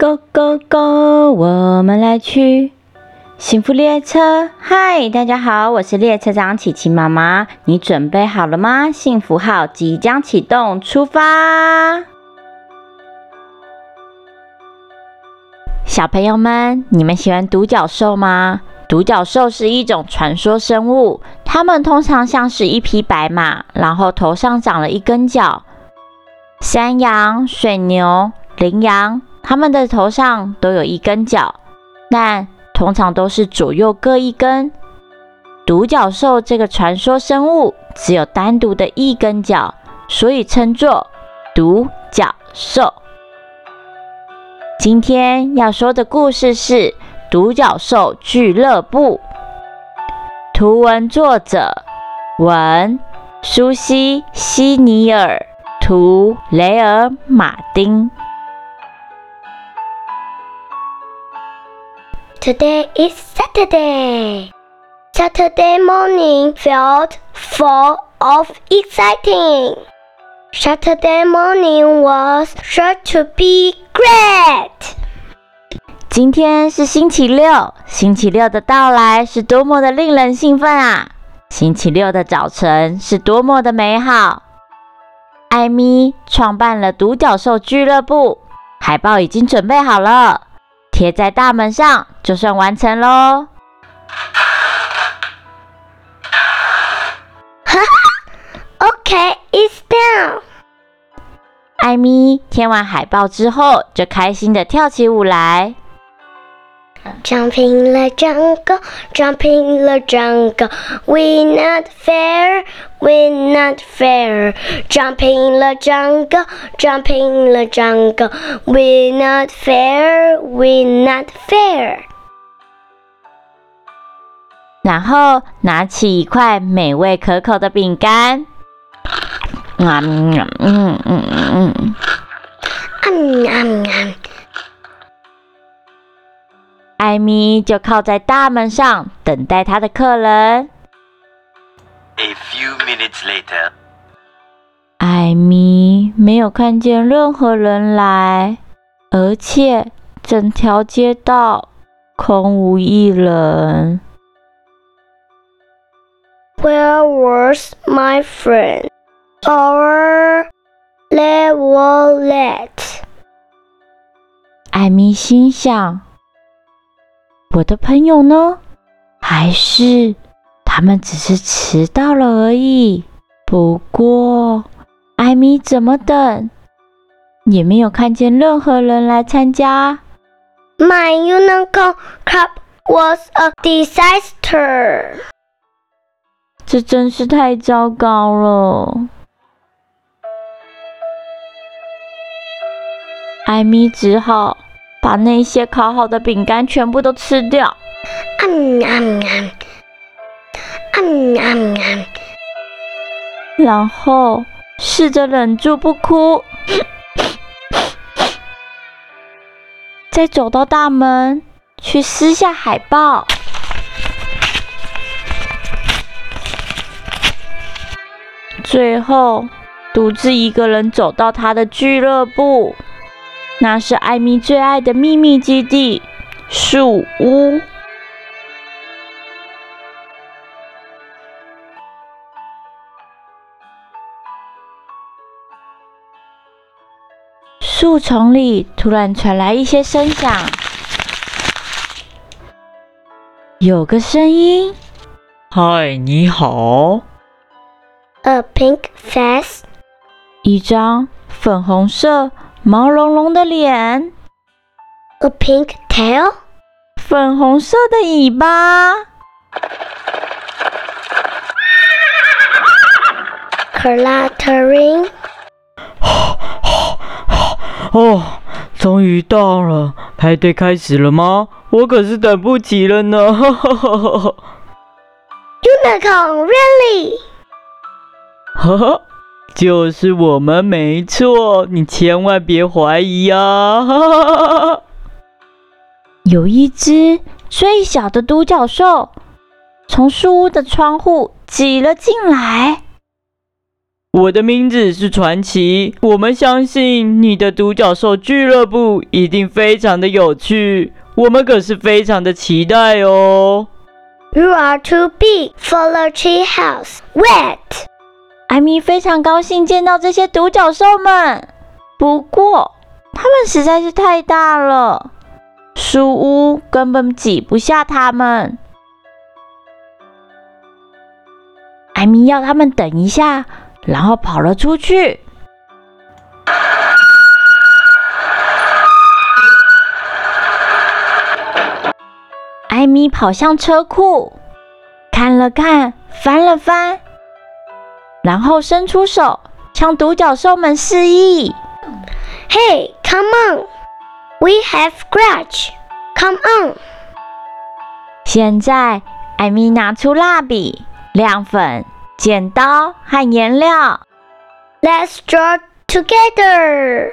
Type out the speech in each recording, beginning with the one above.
Go go go！我们来去幸福列车。嗨，大家好，我是列车长琪琪妈妈。你准备好了吗？幸福号即将启动，出发！小朋友们，你们喜欢独角兽吗？独角兽是一种传说生物，它们通常像是一匹白马，然后头上长了一根角。山羊、水牛、羚羊。它们的头上都有一根角，但通常都是左右各一根。独角兽这个传说生物只有单独的一根角，所以称作独角兽。今天要说的故事是《独角兽俱乐部》。图文作者文舒西·希尼尔，图雷尔·马丁。Today is Saturday. Saturday morning felt full of exciting. Saturday morning was sure to be great. 今天是星期六，星期六的到来是多么的令人兴奋啊！星期六的早晨是多么的美好。艾米创办了独角兽俱乐部，海报已经准备好了。 贴在大门上，就算完成喽。哈哈，OK，it's down。艾米贴完海报之后，就开心的跳起舞来。Jumping the jungle, jumping the jungle, we not fair, we not fair. Jumping the jungle, jumping the jungle, we not fair, we not fair. 然后拿起一块美味可口的饼干，啊嗯嗯嗯嗯嗯，嗯嗯嗯。 艾米就靠在大门上等待他的客人。A few minutes later，艾米没有看见任何人来，而且整条街道空无一人。Where was my friend? Or they were late. 艾米心想。我的朋友呢？还是他们只是迟到了而已？不过艾米怎么等也没有看见任何人来参加。My unicorn cup was a disaster。这真是太糟糕了。艾米只好。把那些烤好的饼干全部都吃掉。嗯嗯嗯，嗯嗯嗯，然后试着忍住不哭，再走到大门去撕下海报，最后独自一个人走到他的俱乐部。那是艾米最爱的秘密基地——树屋。树丛里突然传来一些声响，有个声音：“嗨，你好。” A pink face，一张粉红色。毛茸茸的脸，a pink tail，粉红色的尾巴，clattering，哦，终于到了，排队开始了吗？我可是等不及了呢，Unicorn，really？呵呵。就是我们没错，你千万别怀疑啊！有一只最小的独角兽从树屋的窗户挤了进来。我的名字是传奇，我们相信你的独角兽俱乐部一定非常的有趣，我们可是非常的期待哦。You are too big for the tree house. 艾米非常高兴见到这些独角兽们，不过它们实在是太大了，树屋根本挤不下它们。艾米要他们等一下，然后跑了出去。艾米跑向车库，看了看，翻了翻，然后伸出手向独角兽们示意。Hey, come on. We have scratch. Come on. 现在，艾米拿出蜡笔、亮粉、剪刀和颜料，Let's draw together.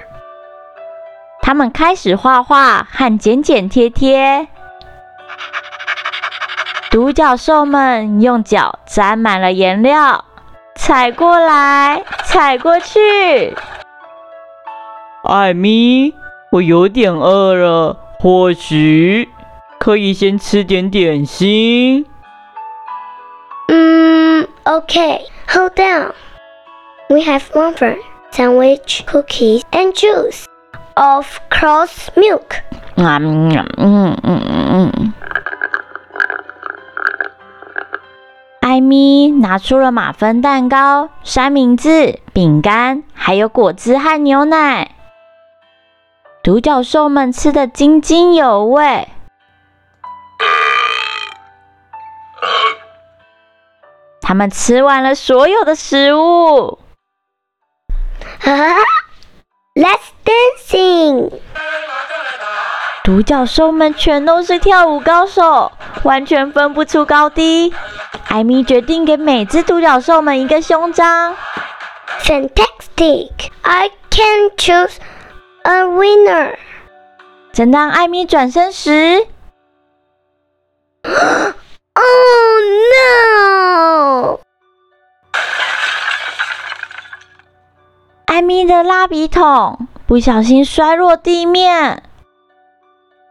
他们开始画画和剪剪贴贴。独角兽们用脚沾满了颜料，踩过来，踩过去。艾米，我有点饿了，或许可以先吃点点心。Mm, okay. Hold down. We have muffin, sandwich, cookies, and juice. Of course, milk. 啊嗯嗯嗯嗯嗯。艾米拿出了马芬蛋糕、三明治、饼干，还有果汁和牛奶。独角兽们吃得津津有味。他们吃完了所有的食物。Let's dancing. 独角兽们全都是跳舞高手，完全分不出高低。艾米决定给每只独角兽们一个胸章。Fantastic. I can choose a winner. 正当艾米转身时，Oh no! 艾米的蜡笔筒不小心摔落地面，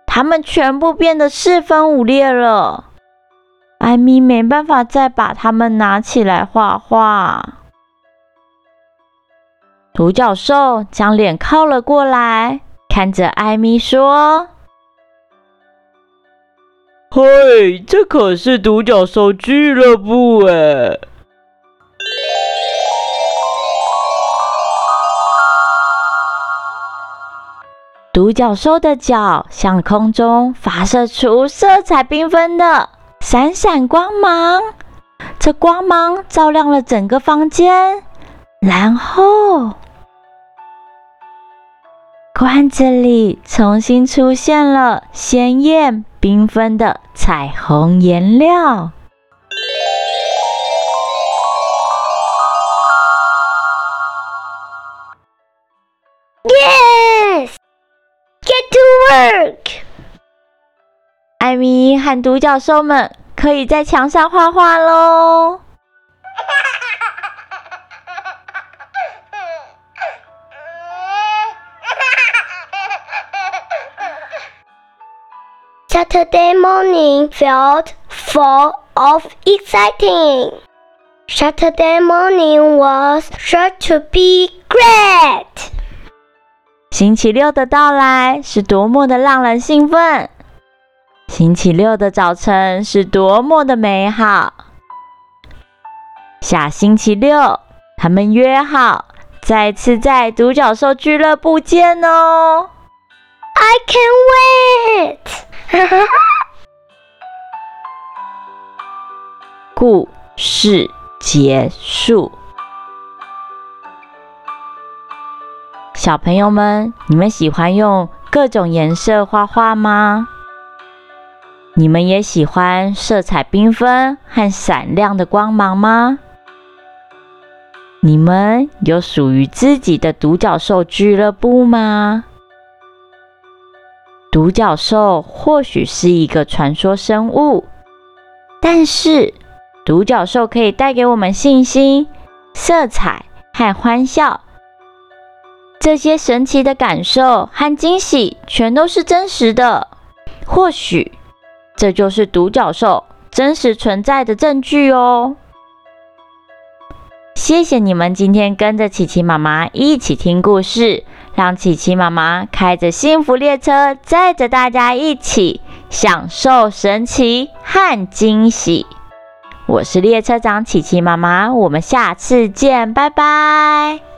它们全部变得四分五裂了。艾米没办法再把它们拿起来画画。独角兽将脸靠了过来，看着艾米说嘿，这可是独角兽俱乐部哎！独角兽的脚向空中发射出色彩缤纷的闪闪光芒，这光芒照亮了整个房间。然后，罐子里重新出现了鲜艳缤纷的彩虹颜料。艾米和独角兽们可以在墙上画画喽。Saturday morning felt full of exciting. Saturday morning was sure to be great. 星期六的到来是多么的让人兴奋！星期六的早晨是多么的美好！下星期六，他们约好再次在独角兽俱乐部见哦。I can't wait. 故事结束。小朋友们，你们喜欢用各种颜色画画吗？你们也喜欢色彩缤纷和闪亮的光芒吗？你们有属于自己的独角兽俱乐部吗？独角兽或许是一个传说生物，但是独角兽可以带给我们信心、色彩和欢笑。这些神奇的感受和惊喜全都是真实的。或许，这就是独角兽真实存在的证据哦。谢谢你们今天跟着琪琪妈妈一起听故事，让琪琪妈妈开着幸福列车，载着大家一起享受神奇和惊喜。我是列车长琪琪妈妈，我们下次见，拜拜。